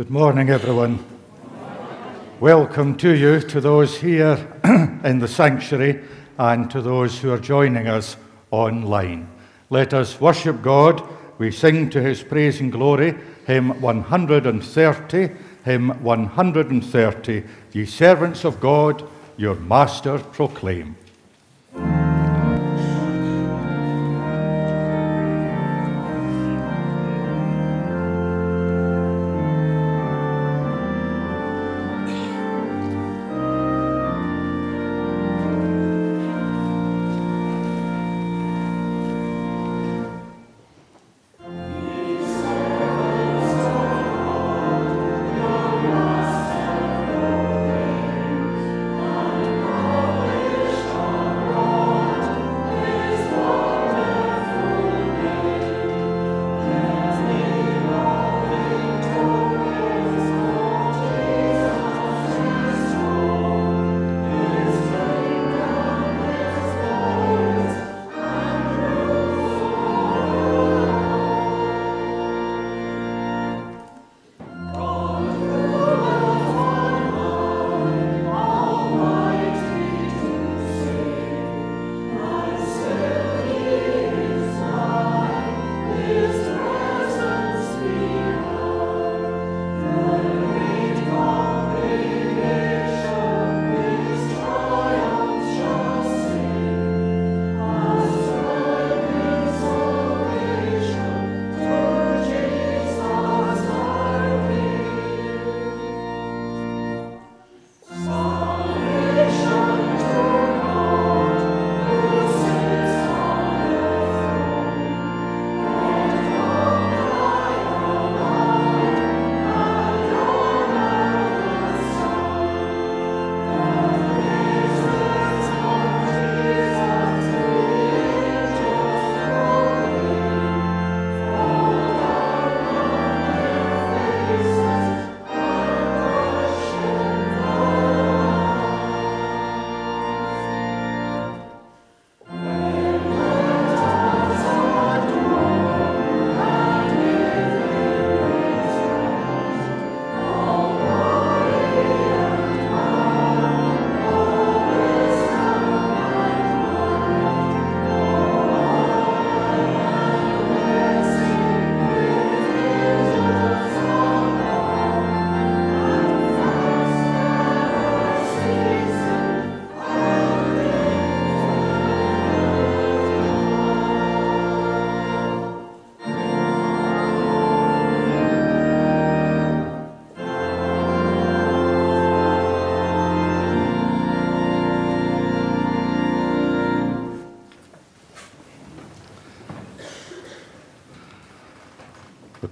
Good morning, everyone. Welcome to you, to those here in the sanctuary, and to those who are joining us online. Let us worship God. We sing to his praise and glory, hymn 130, hymn 130. Ye servants of God, your master proclaim.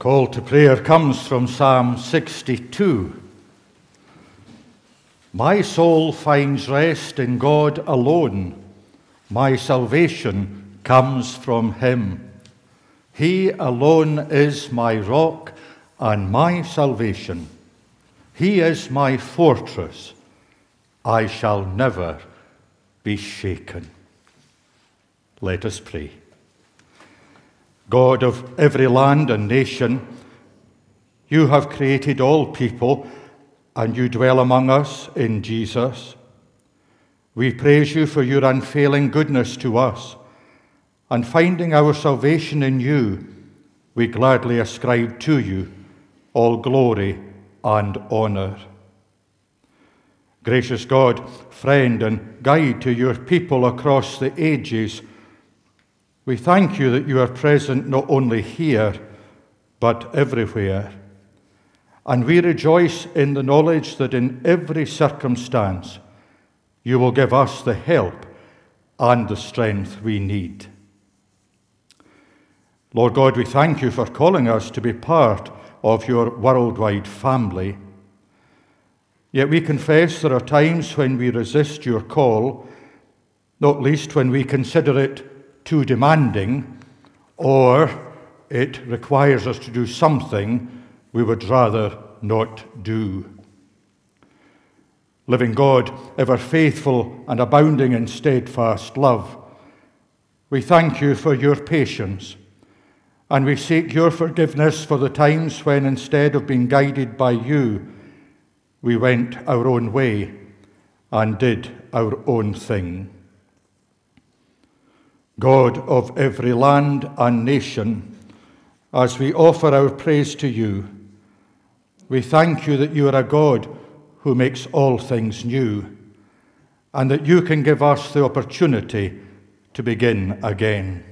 Call to prayer comes from Psalm 62. My soul finds rest in God alone. My salvation comes from Him. He alone is my rock and my salvation. He is my fortress. I shall never be shaken. Let us pray. God of every land and nation, you have created all people and you dwell among us in Jesus. We praise you for your unfailing goodness to us, and finding our salvation in you, we gladly ascribe to you all glory and honour. Gracious God, friend and guide to your people across the ages, we thank you that you are present not only here, but everywhere. And we rejoice in the knowledge that in every circumstance you will give us the help and the strength we need. Lord God, we thank you for calling us to be part of your worldwide family. Yet we confess there are times when we resist your call, not least when we consider it too demanding, or it requires us to do something we would rather not do. Living God, ever faithful and abounding in steadfast love, we thank you for your patience And we seek your forgiveness for the times when, instead of being guided by you, we went our own way and did our own thing. God of every land and nation, as we offer our praise to you, we thank you that you are a God who makes all things new, and that you can give us the opportunity to begin again.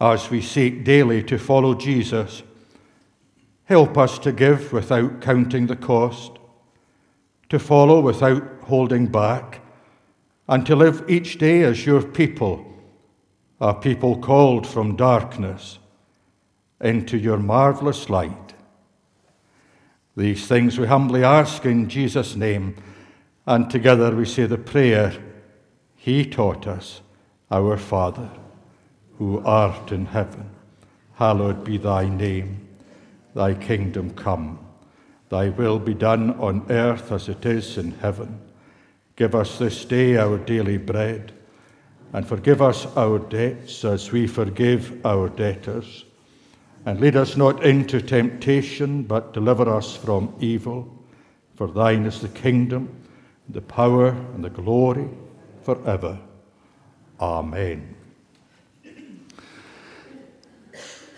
As we seek daily to follow Jesus, help us to give without counting the cost, to follow without holding back, and to live each day as your people, a people called from darkness into your marvelous light. These things we humbly ask in Jesus' name, and together we say the prayer He taught us, Our Father, who art in heaven, hallowed be thy name. Thy kingdom come, thy will be done on earth as it is in heaven. Give us this day our daily bread, and forgive us our debts as we forgive our debtors and lead us not into temptation, but deliver us from evil. For thine is the kingdom, the power, and the glory forever. Amen.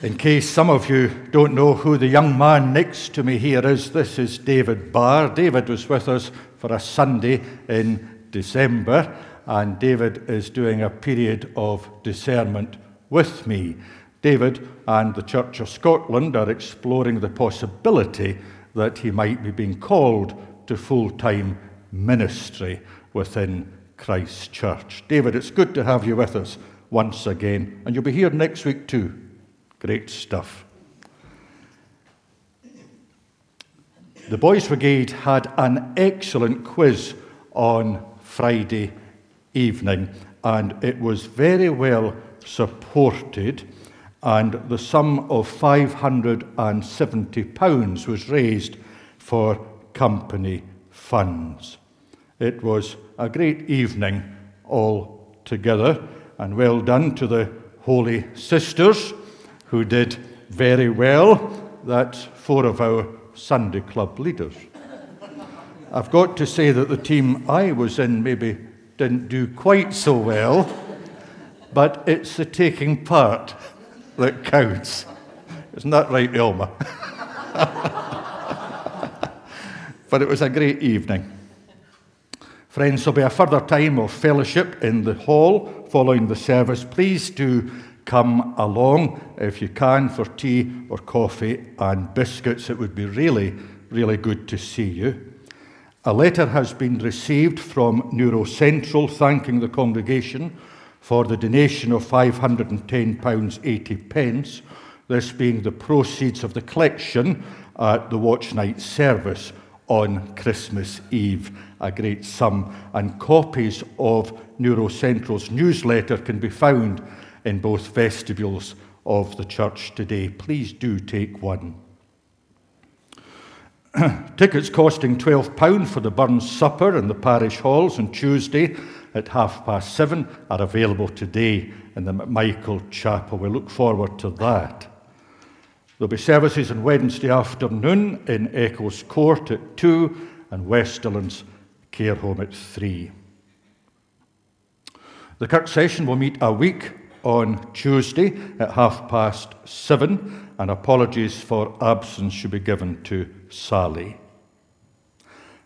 In case some of you don't know who the young man next to me here is, this is David Barr. David was with us for a Sunday in December, and David is doing a period of discernment with me. David and the Church of Scotland are exploring the possibility that he might be being called to full time ministry within Christ's Church. David, it's good to have you with us once again, and you'll be here next week too. Great stuff. The Boys Brigade had an excellent quiz on Friday evening, and it was very well supported and the sum of £570 was raised for company funds. It was a great evening all together, and well done to the Holy Sisters who did very well. That's four of our Sunday club leaders. I've got to say that the team I was in maybe didn't do quite so well, but it's the taking part that counts. Isn't that right, Ilma? but it was a great evening. Friends, there'll be a further time of fellowship in the hall following the service. Please do come along if you can for tea or coffee and biscuits. It would be really, really good to see you. A letter has been received from Neuro Central thanking the congregation for the donation of £510.80, pence, this being the proceeds of the collection at the Watch Night service on Christmas Eve, a great sum. And copies of Neurocentral's newsletter can be found in both vestibules of the church today. Please do take one. Tickets costing £12 for the Burns Supper in the parish halls on Tuesday at half past seven are available today in the McMichael Chapel. We look forward to that. There'll be services on Wednesday afternoon in Eccles Court at 2 and Westerland's Care Home at 3. The Kirk session will meet a week on Tuesday at half past seven, and apologies for absence should be given to Sally.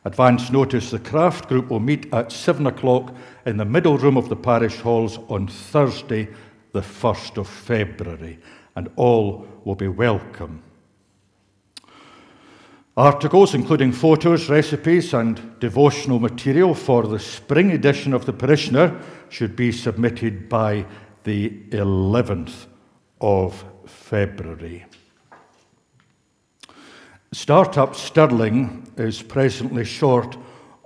Advance notice the craft group will meet at 7 o'clock in the middle room of the parish halls on Thursday, the 1st of February, and all will be welcome. Articles including photos, recipes, and devotional material for the spring edition of the Parishioner should be submitted by the 11th of February. Startup Stirling is presently short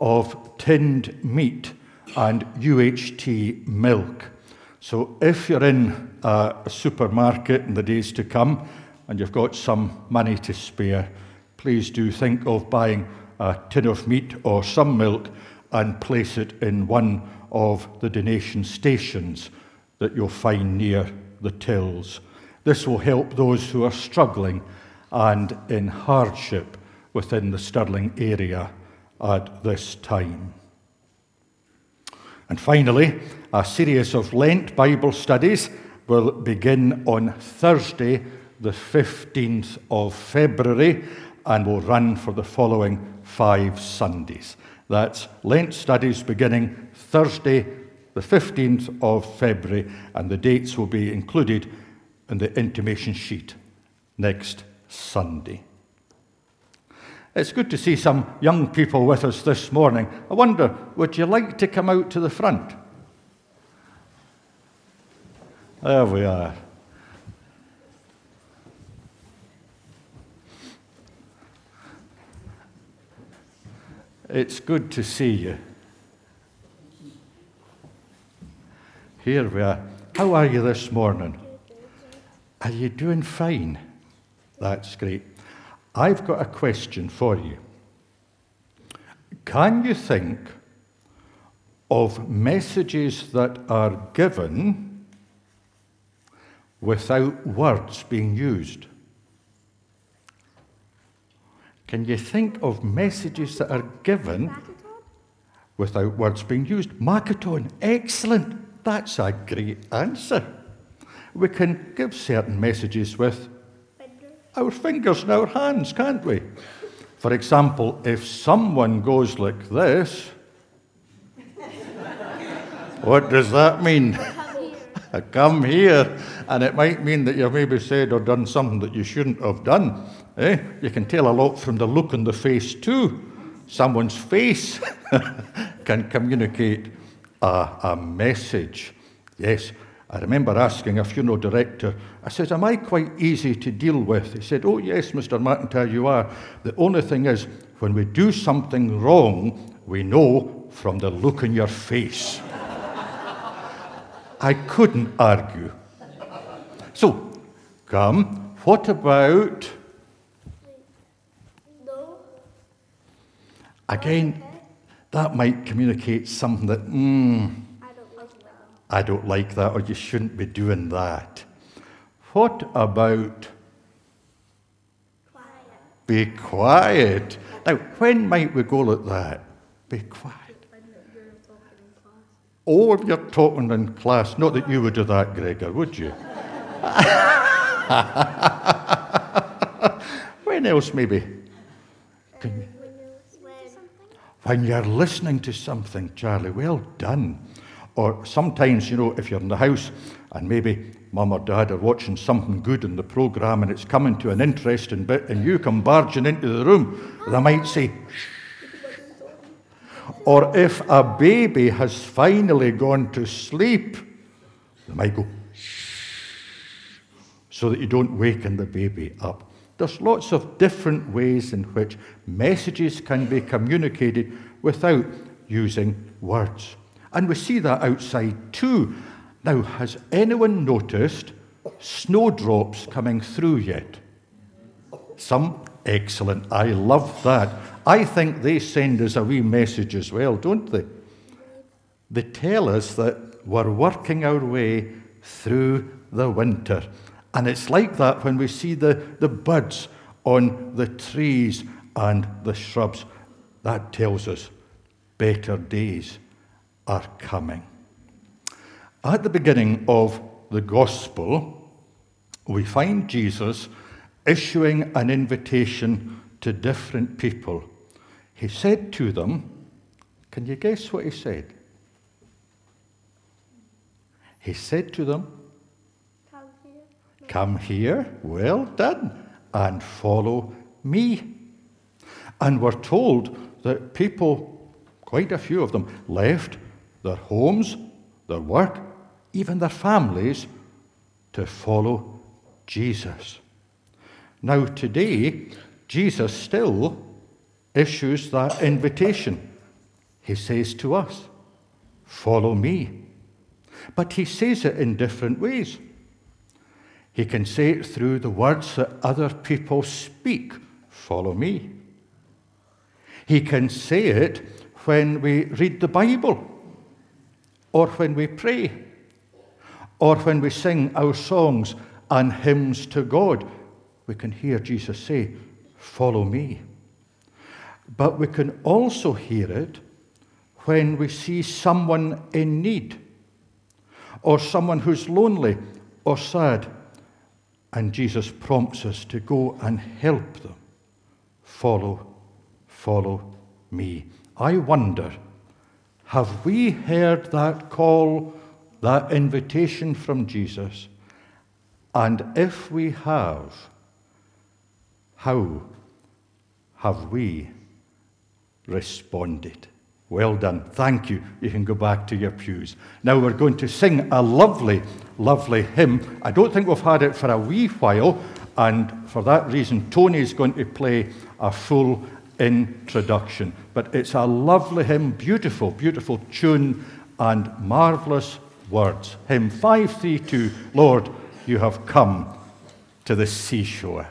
of tinned meat and UHT milk. So if you're in a supermarket in the days to come and you've got some money to spare, please do think of buying a tin of meat or some milk and place it in one of the donation stations that you'll find near the tills. This will help those who are struggling and in hardship within the Stirling area at this time. And finally, a series of Lent Bible studies will begin on Thursday, the 15th of February, and will run for the following five Sundays. That's Lent studies beginning Thursday, the 15th of February, and the dates will be included in the intimation sheet next Sunday. It's good to see some young people with us this morning. I wonder, would you like to come out to the front? There we are. It's good to see you. Here we are. How are you this morning? Are you doing fine? That's great. I've got a question for you. Can you think of messages that are given without words being used? Can you think of messages that are given without words being used? Makaton, excellent. That's a great answer. We can give certain messages with our fingers and our hands, can't we? For example, if someone goes like this, what does that mean? Come here. And it might mean that you've maybe said or done something that you shouldn't have done. Eh? You can tell a lot from the look on the face, too. Someone's face can communicate a, a message. Yes, I remember asking a funeral director, I said, Am I quite easy to deal with? He said, Oh, yes, Mr. McIntyre, you are. The only thing is, when we do something wrong, we know from the look in your face. I couldn't argue. So, come, what about. No. Again, that might communicate something that, mm, I don't like that. I don't like that, or you shouldn't be doing that. What about Quiet. be quiet? Now, when might we go like that? Be quiet. Oh, if you're talking in class, not that you would do that, Gregor, would you? when else, maybe? Can you? When When you're listening to something, Charlie, well done. Or sometimes, you know, if you're in the house and maybe mum or dad are watching something good in the programme and it's coming to an interesting bit and you come barging into the room, they might say, shh. Or if a baby has finally gone to sleep, they might go, so that you don't waken the baby up. There's lots of different ways in which messages can be communicated without using words. And we see that outside too. Now, has anyone noticed snowdrops coming through yet? Some? Excellent. I love that. I think they send us a wee message as well, don't they? They tell us that we're working our way through the winter. And it's like that when we see the, the buds on the trees and the shrubs. That tells us better days are coming. At the beginning of the Gospel, we find Jesus issuing an invitation to different people. He said to them, Can you guess what he said? He said to them, Come here. Come here, well done, and follow me. And we're told that people, quite a few of them, left their homes, their work, even their families to follow Jesus. Now, today, Jesus still issues that invitation. He says to us, Follow me. But he says it in different ways. He can say it through the words that other people speak Follow me. He can say it when we read the Bible, or when we pray, or when we sing our songs and hymns to God. We can hear Jesus say, Follow me. But we can also hear it when we see someone in need or someone who's lonely or sad, and Jesus prompts us to go and help them. Follow, follow me. I wonder, have we heard that call, that invitation from Jesus? And if we have, how have we responded? Well done. Thank you. You can go back to your pews. Now we're going to sing a lovely, lovely hymn. I don't think we've had it for a wee while, and for that reason, Tony's going to play a full introduction. But it's a lovely hymn, beautiful, beautiful tune, and marvelous words. Hymn 532 Lord, you have come to the seashore.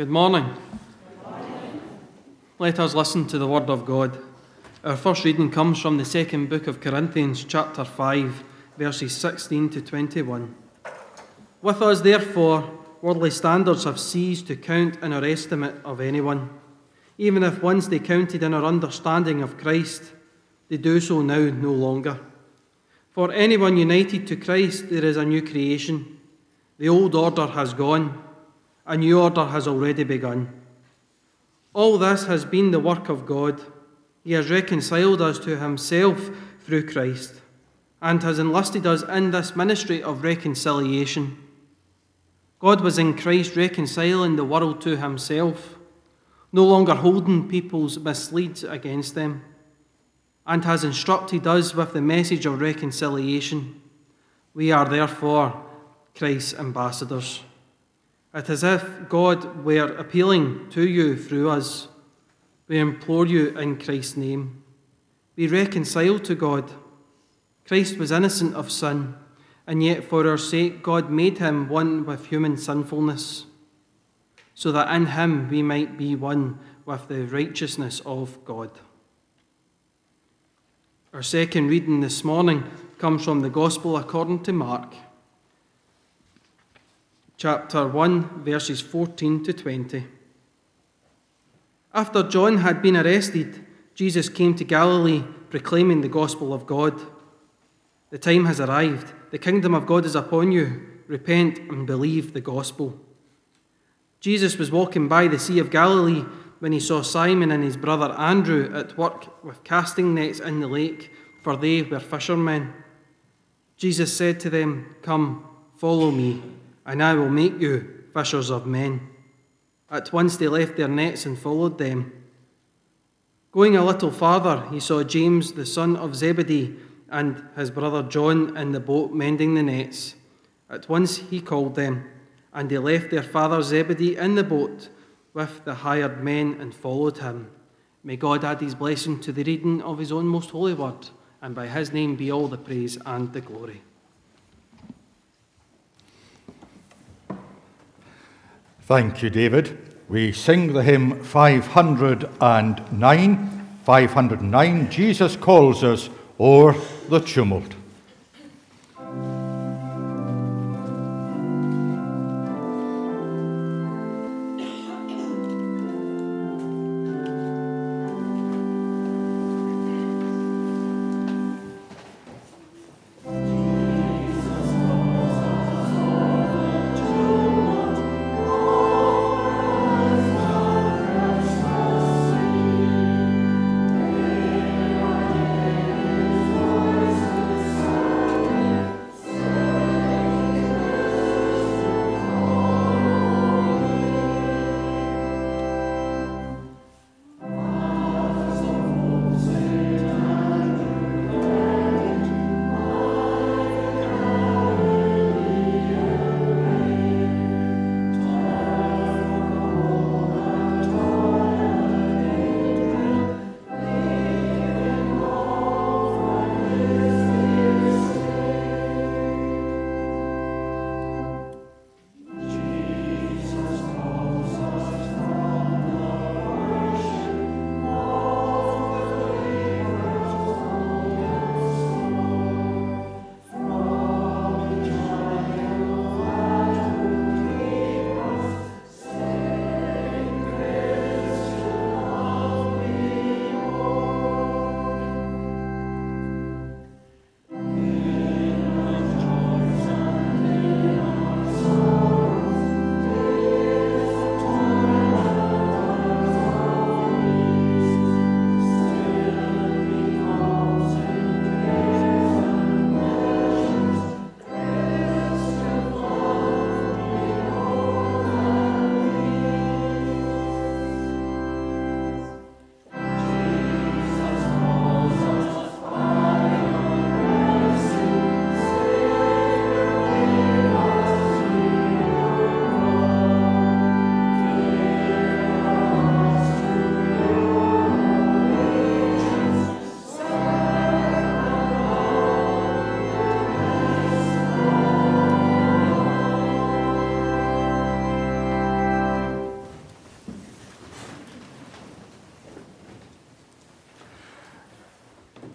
Good morning. Let us listen to the Word of God. Our first reading comes from the second book of Corinthians, chapter 5, verses 16 to 21. With us, therefore, worldly standards have ceased to count in our estimate of anyone. Even if once they counted in our understanding of Christ, they do so now no longer. For anyone united to Christ, there is a new creation. The old order has gone, a new order has already begun. All this has been the work of God. He has reconciled us to Himself through Christ and has enlisted us in this ministry of reconciliation. God was in Christ reconciling the world to Himself, no longer holding people's misleads against them, and has instructed us with the message of reconciliation. We are therefore Christ's ambassadors. It is as if God were appealing to you through us. We implore you in Christ's name. Be reconciled to God. Christ was innocent of sin, and yet for our sake God made him one with human sinfulness, so that in him we might be one with the righteousness of God. Our second reading this morning comes from the Gospel according to Mark chapter 1, verses 14 to 20. After John had been arrested, Jesus came to Galilee proclaiming the gospel of God. The time has arrived. The kingdom of God is upon you. Repent and believe the gospel. Jesus was walking by the Sea of Galilee when he saw Simon and his brother Andrew at work with casting nets in the lake, for they were fishermen. Jesus said to them, Come, follow me and I will make you fishers of men. At once they left their nets and followed them. Going a little farther, he saw James, the son of Zebedee, and his brother John in the boat mending the nets. At once he called them, and they left their father Zebedee in the boat with the hired men and followed him. May God add his blessing to the reading of his own most holy word, and by his name be all the praise and the glory. Thank you, David. We sing the hymn 509. 509, Jesus calls us o'er the tumult.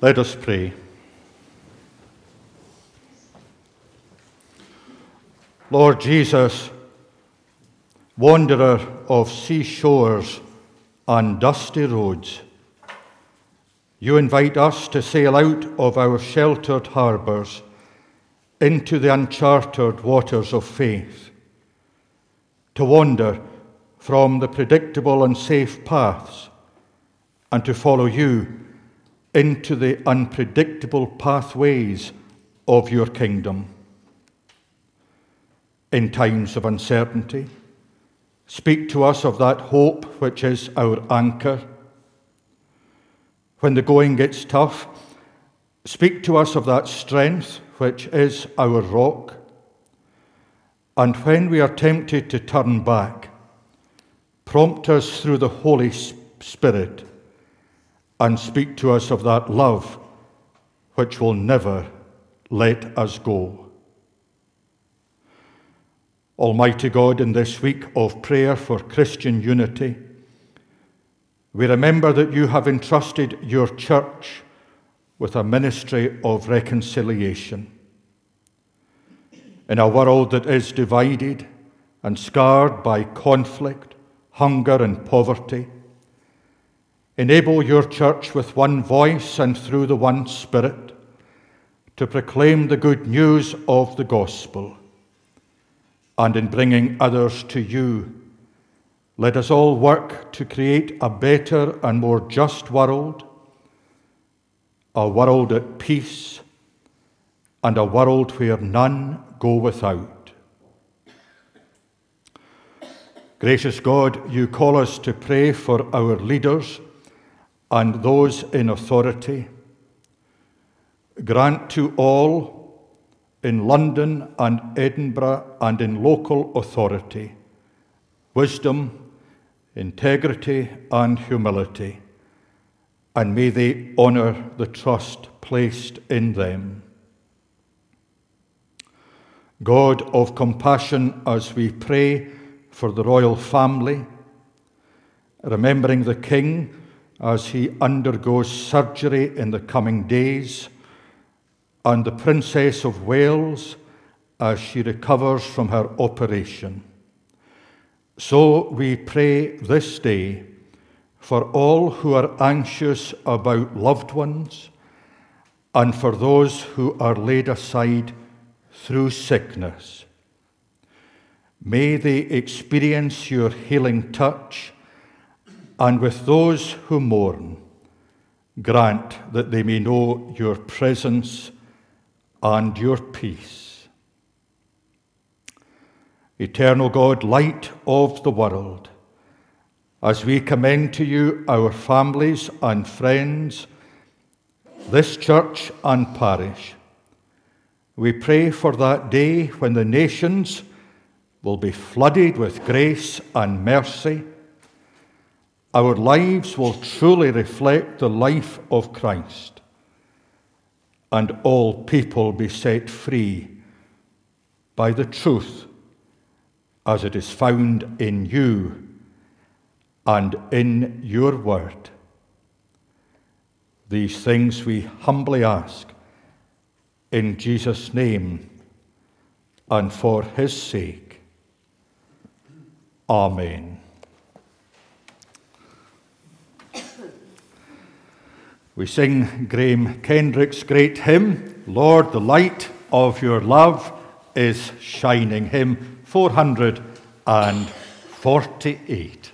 Let us pray. Lord Jesus, wanderer of seashores and dusty roads, you invite us to sail out of our sheltered harbours into the uncharted waters of faith, to wander from the predictable and safe paths, and to follow you into the unpredictable pathways of your kingdom. In times of uncertainty, speak to us of that hope which is our anchor. When the going gets tough, speak to us of that strength which is our rock. And when we are tempted to turn back, prompt us through the Holy Spirit and speak to us of that love which will never let us go. Almighty God, in this week of prayer for Christian unity, we remember that you have entrusted your church with a ministry of reconciliation. In a world that is divided and scarred by conflict, hunger, and poverty, enable your church with one voice and through the one Spirit to proclaim the good news of the gospel. And in bringing others to you, let us all work to create a better and more just world a world at peace, and a world where none go without. Gracious God, you call us to pray for our leaders and those in authority. Grant to all in London and Edinburgh and in local authority wisdom, integrity, and humility and may they honour the trust placed in them. God of compassion, as we pray for the royal family, remembering the King as he undergoes surgery in the coming days, and the Princess of Wales as she recovers from her operation. So we pray this day for all who are anxious about loved ones, and for those who are laid aside through sickness. May they experience your healing touch, and with those who mourn, grant that they may know your presence and your peace. Eternal God, light of the world, as we commend to you our families and friends, this church and parish, we pray for that day when the nations will be flooded with grace and mercy. Our lives will truly reflect the life of Christ, and all people be set free by the truth as it is found in you and in your word. These things we humbly ask in Jesus' name and for his sake. Amen. We sing Graham Kendrick's great hymn, Lord, the light of your love is shining. Hymn 448.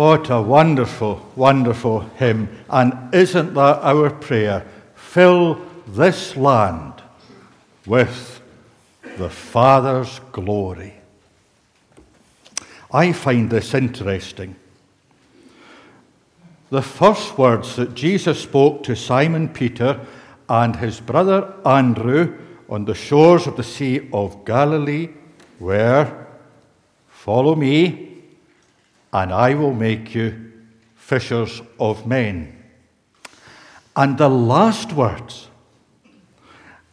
What a wonderful, wonderful hymn. And isn't that our prayer? Fill this land with the Father's glory. I find this interesting. The first words that Jesus spoke to Simon Peter and his brother Andrew on the shores of the Sea of Galilee were, Follow me, and I will make you fishers of men. And the last words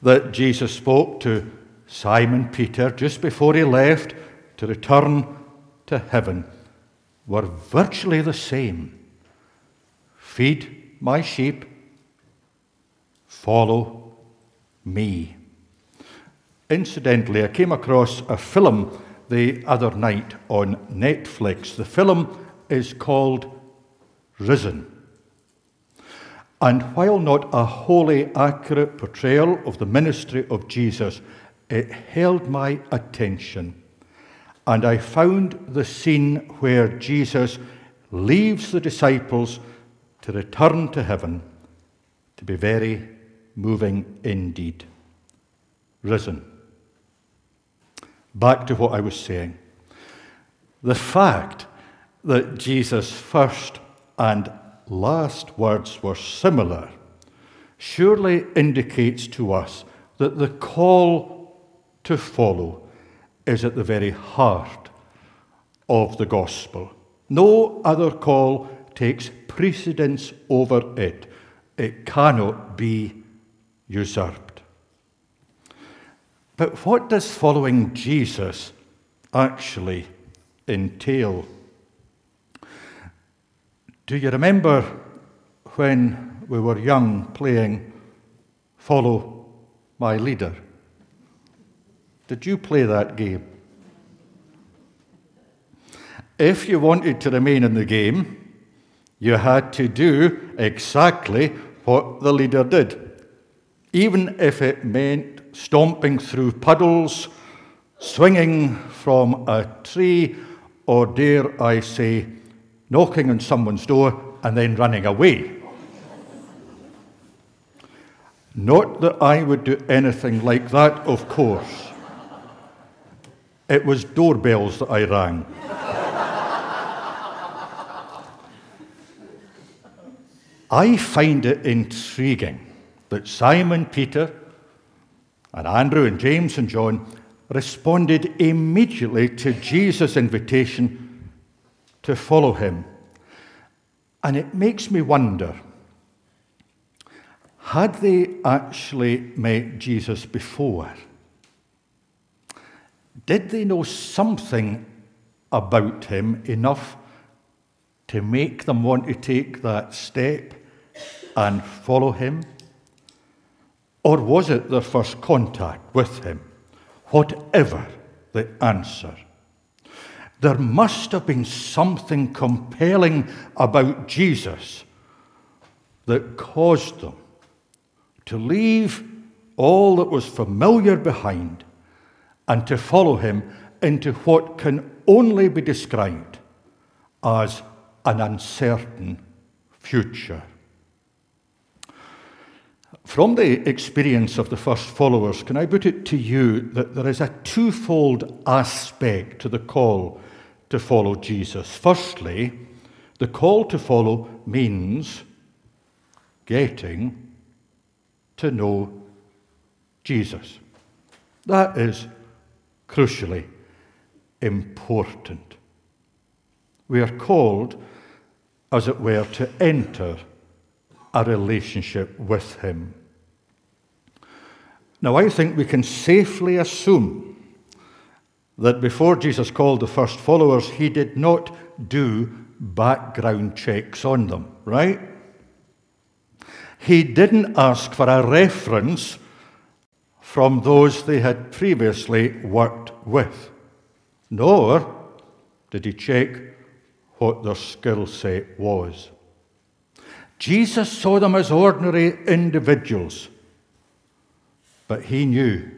that Jesus spoke to Simon Peter just before he left to return to heaven were virtually the same Feed my sheep, follow me. Incidentally, I came across a film the other night on Netflix. The film is called Risen. And while not a wholly accurate portrayal of the ministry of Jesus, it held my attention. And I found the scene where Jesus leaves the disciples to return to heaven to be very moving indeed. Risen. Back to what I was saying. The fact that Jesus' first and last words were similar surely indicates to us that the call to follow is at the very heart of the gospel. No other call takes precedence over it, it cannot be usurped. But what does following Jesus actually entail? Do you remember when we were young playing Follow My Leader? Did you play that game? If you wanted to remain in the game, you had to do exactly what the leader did, even if it meant stomping through puddles, swinging from a tree, or dare I say, knocking on someone's door and then running away. Not that I would do anything like that, of course. It was doorbells that I rang. I find it intriguing that Simon Peter and Andrew and James and John responded immediately to Jesus' invitation to follow him. And it makes me wonder had they actually met Jesus before? Did they know something about him enough to make them want to take that step and follow him? Or was it their first contact with him? Whatever the answer. There must have been something compelling about Jesus that caused them to leave all that was familiar behind and to follow him into what can only be described as an uncertain future. From the experience of the first followers, can I put it to you that there is a twofold aspect to the call to follow Jesus? Firstly, the call to follow means getting to know Jesus. That is crucially important. We are called, as it were, to enter a relationship with Him. Now, I think we can safely assume that before Jesus called the first followers, He did not do background checks on them, right? He didn't ask for a reference from those they had previously worked with, nor did he check what their skill set was. Jesus saw them as ordinary individuals, but he knew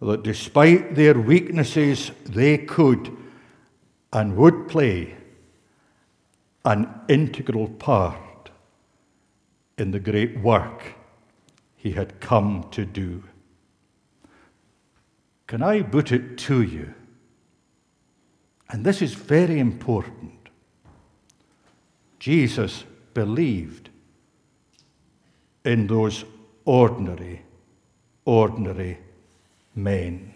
that despite their weaknesses, they could and would play an integral part in the great work he had come to do. Can I put it to you? And this is very important. Jesus believed in those ordinary, ordinary men.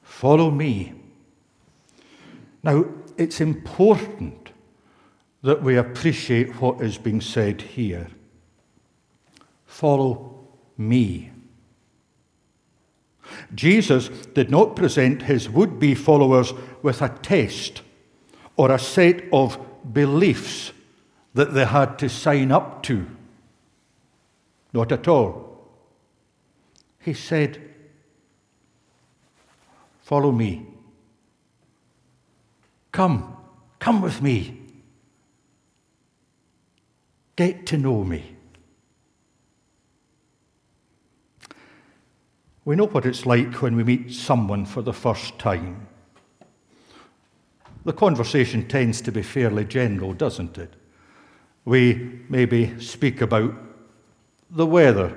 Follow me. Now, it's important that we appreciate what is being said here. Follow me. Jesus did not present his would be followers with a test or a set of beliefs that they had to sign up to. Not at all. He said, Follow me. Come, come with me. Get to know me. We know what it's like when we meet someone for the first time. The conversation tends to be fairly general, doesn't it? We maybe speak about the weather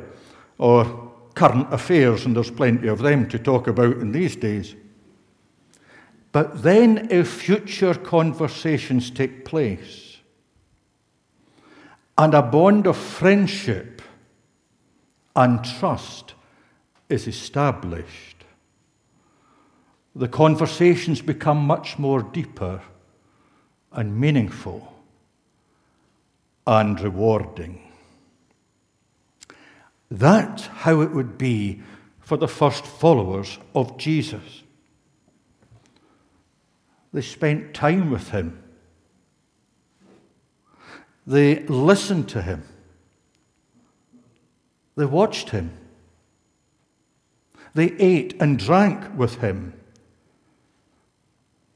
or current affairs, and there's plenty of them to talk about in these days. But then, if future conversations take place and a bond of friendship and trust is established, the conversations become much more deeper and meaningful and rewarding. That's how it would be for the first followers of Jesus. They spent time with him. They listened to him. They watched him. They ate and drank with him.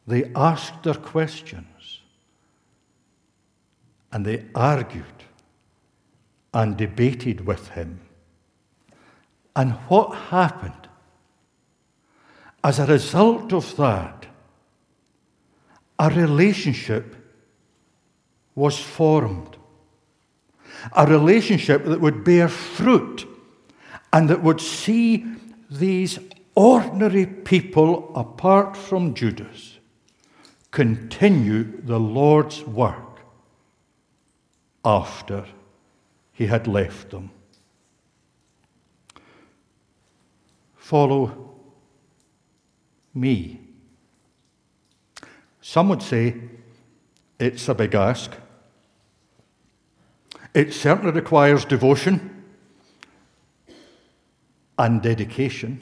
They asked their questions. And they argued and debated with him. And what happened? As a result of that, a relationship was formed. A relationship that would bear fruit and that would see these ordinary people, apart from Judas, continue the Lord's work after he had left them. Follow me. Some would say it's a big ask. It certainly requires devotion and dedication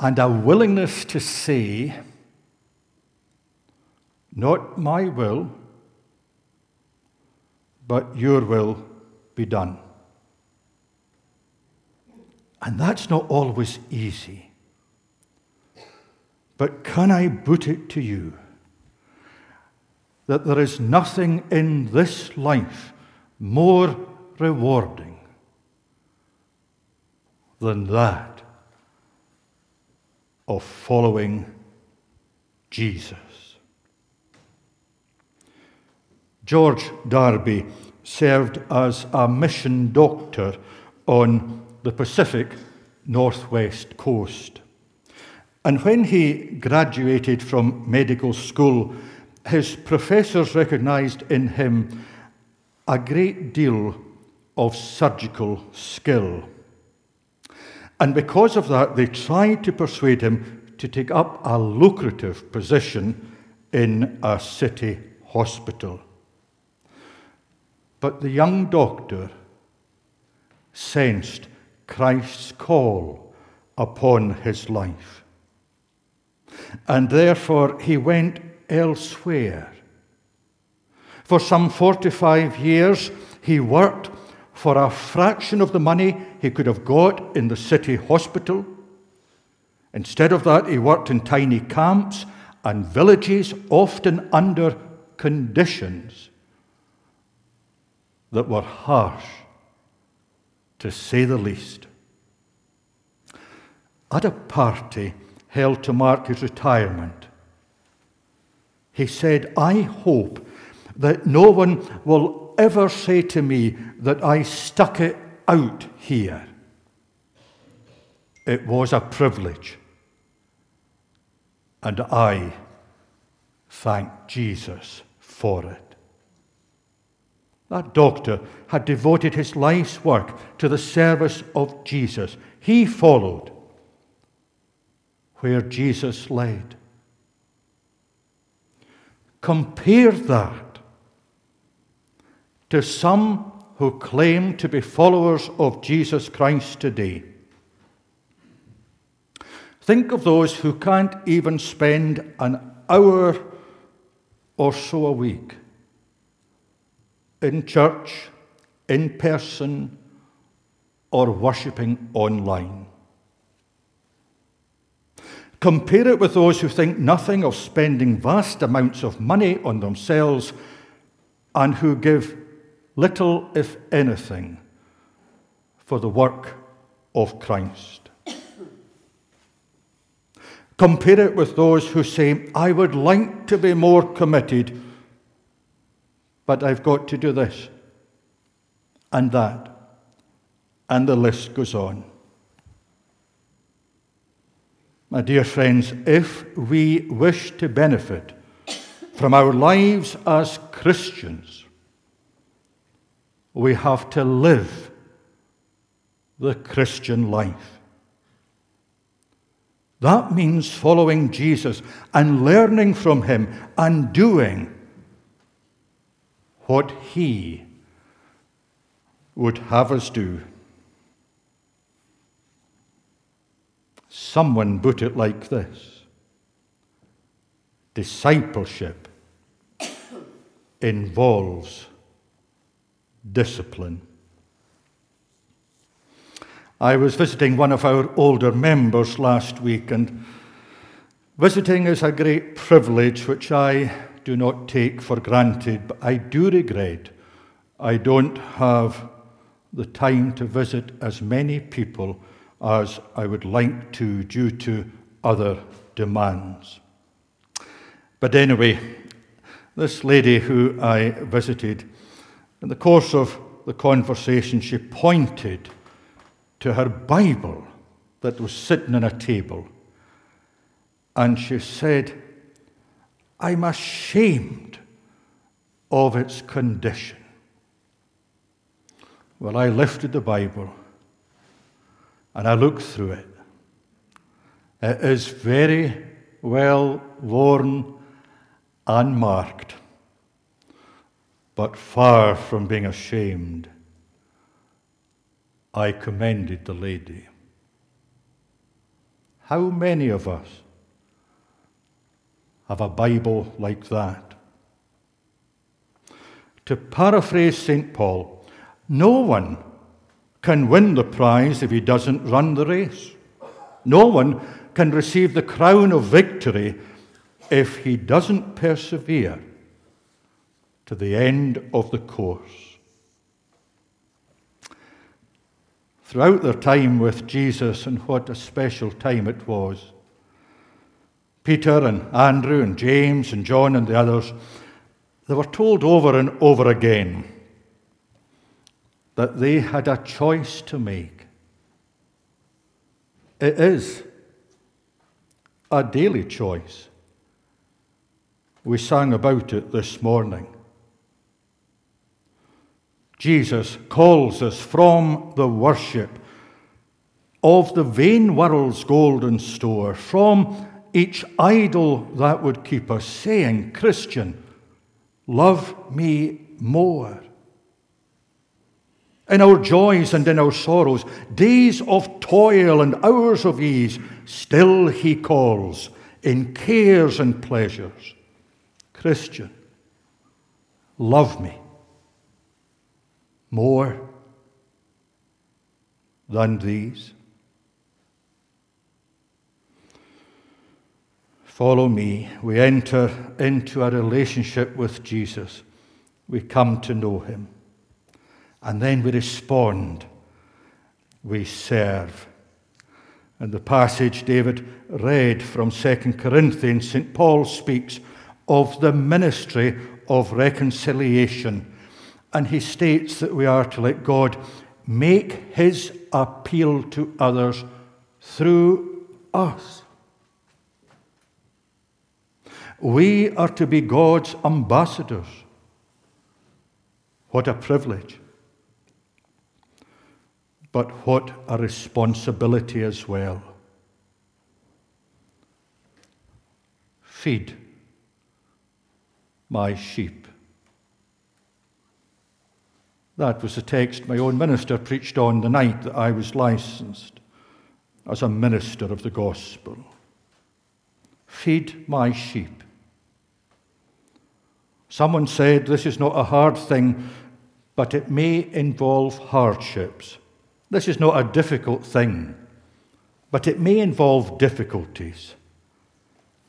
and a willingness to say, Not my will, but your will be done. And that's not always easy. But can I put it to you that there is nothing in this life more rewarding than that of following Jesus? George Darby served as a mission doctor on the Pacific Northwest coast. And when he graduated from medical school, his professors recognized in him a great deal of surgical skill. And because of that, they tried to persuade him to take up a lucrative position in a city hospital. But the young doctor sensed Christ's call upon his life. And therefore he went elsewhere. For some 45 years, he worked for a fraction of the money he could have got in the city hospital. Instead of that, he worked in tiny camps and villages, often under conditions that were harsh, to say the least. At a party held to mark his retirement, He said, I hope that no one will ever say to me that I stuck it out here. It was a privilege. And I thank Jesus for it. That doctor had devoted his life's work to the service of Jesus. He followed where Jesus led. Compare that to some who claim to be followers of Jesus Christ today. Think of those who can't even spend an hour or so a week in church, in person, or worshipping online. Compare it with those who think nothing of spending vast amounts of money on themselves and who give little, if anything, for the work of Christ. Compare it with those who say, I would like to be more committed, but I've got to do this and that, and the list goes on. My dear friends, if we wish to benefit from our lives as Christians, we have to live the Christian life. That means following Jesus and learning from him and doing what he would have us do. Someone put it like this Discipleship involves discipline. I was visiting one of our older members last week, and visiting is a great privilege which I do not take for granted, but I do regret I don't have the time to visit as many people as I would like to due to other demands. But anyway, this lady who I visited, in the course of the conversation, she pointed to her Bible that was sitting on a table. And she said, I'm ashamed of its condition. Well, I lifted the Bible and I looked through it. It is very well worn and marked, but far from being ashamed, I commended the lady. How many of us have a Bible like that? To paraphrase St. Paul, no one can win the prize if he doesn't run the race. No one can receive the crown of victory if he doesn't persevere to the end of the course. Throughout their time with Jesus, and what a special time it was, Peter and Andrew and James and John and the others, they were told over and over again that they had a choice to make. It is a daily choice. We sang about it this morning. Jesus calls us from the worship of the vain world's golden store, from each idol that would keep us, saying, Christian, love me more in our joys and in our sorrows, days of toil and hours of ease, still he calls in cares and pleasures. Christian, love me more than these. Follow me. We enter into a relationship with Jesus. We come to know him. And then we respond, we serve. And the passage David read from 2 Corinthians, St. Paul speaks of the ministry of reconciliation. And he states that we are to let God make his appeal to others through us. We are to be God's ambassadors. What a privilege. But what a responsibility as well. Feed my sheep. That was the text my own minister preached on the night that I was licensed as a minister of the gospel. Feed my sheep. Someone said this is not a hard thing, but it may involve hardships. This is not a difficult thing, but it may involve difficulties.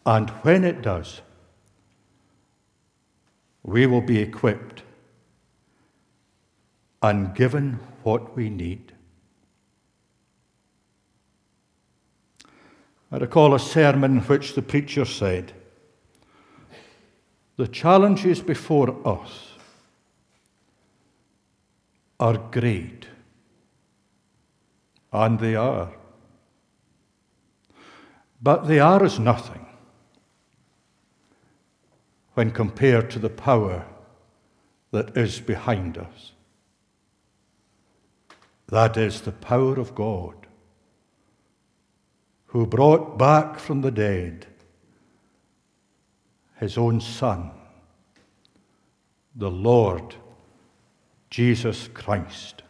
And when it does, we will be equipped and given what we need. I recall a sermon which the preacher said, The challenges before us are great, and they are. But they are as nothing when compared to the power that is behind us. That is the power of God, who brought back from the dead his own Son, the Lord Jesus Christ.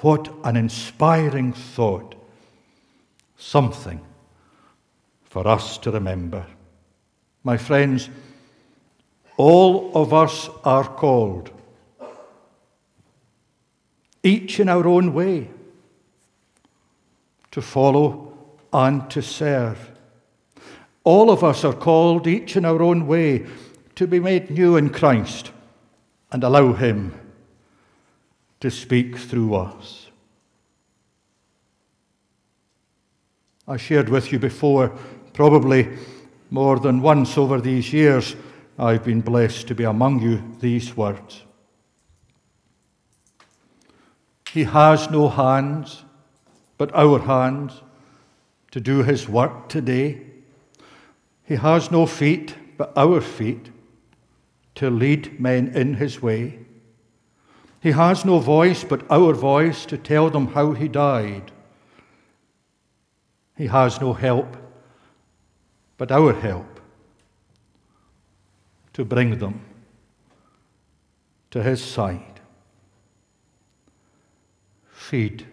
What an inspiring thought! Something for us to remember. My friends, all of us are called each in our own way, to follow and to serve. All of us are called, each in our own way, to be made new in Christ and allow Him to speak through us. I shared with you before, probably more than once over these years, I've been blessed to be among you these words. He has no hands but our hands to do his work today. He has no feet but our feet to lead men in his way. He has no voice but our voice to tell them how he died. He has no help but our help to bring them to his side feed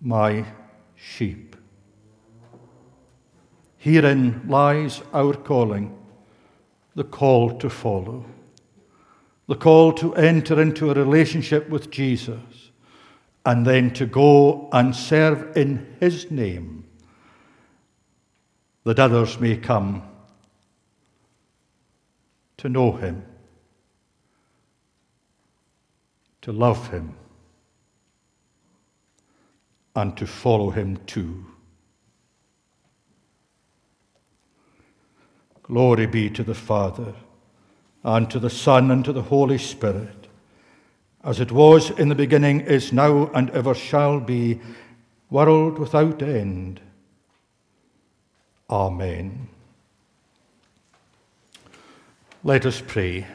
my sheep. Herein lies our calling, the call to follow, the call to enter into a relationship with Jesus, and then to go and serve in His name, that others may come to know Him, to love Him and to follow him too. Glory be to the Father, and to the Son, and to the Holy Spirit, as it was in the beginning, is now, and ever shall be, world without end. Amen. Let us pray.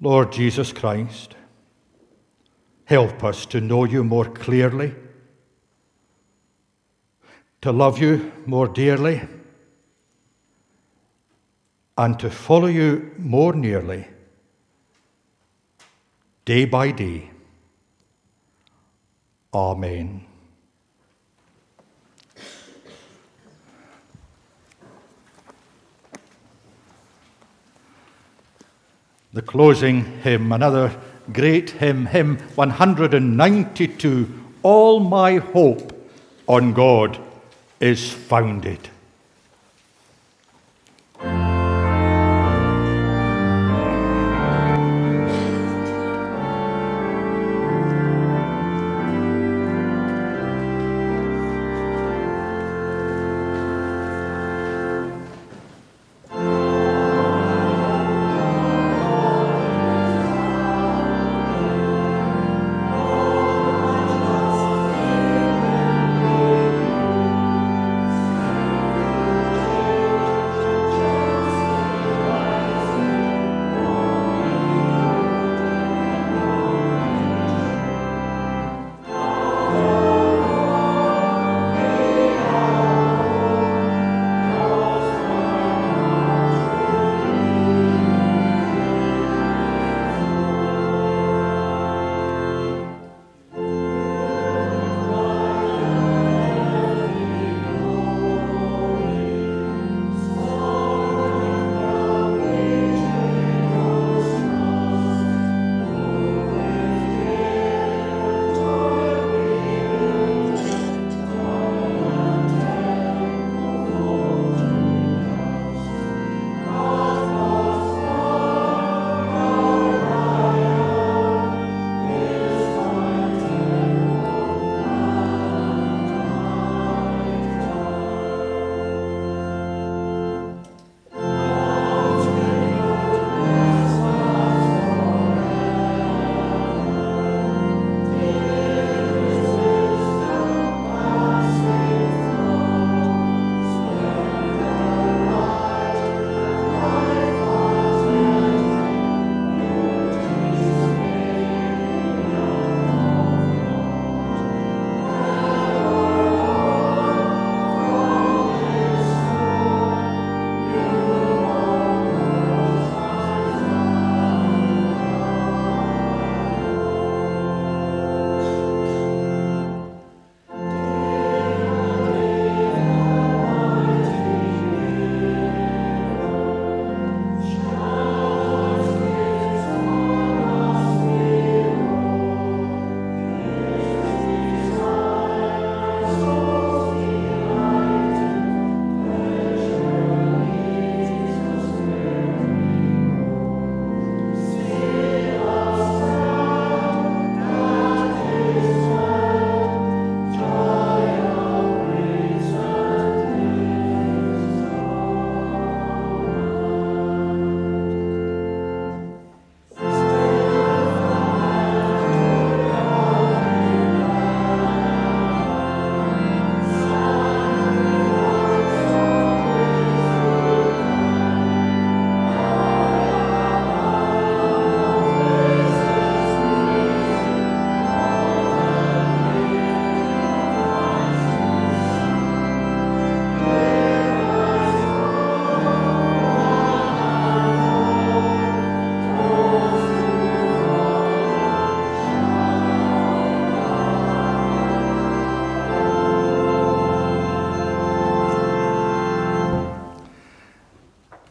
Lord Jesus Christ, help us to know you more clearly, to love you more dearly, and to follow you more nearly, day by day. Amen. the closing hymn, another great hymn, hymn 192 All my hope on God is founded.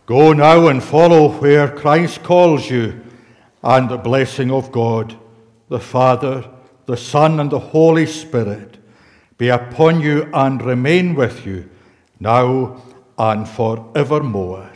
Go now and follow where Christ calls you, and the blessing of God, the Father, the Son, and the Holy Spirit be upon you and remain with you now and forevermore.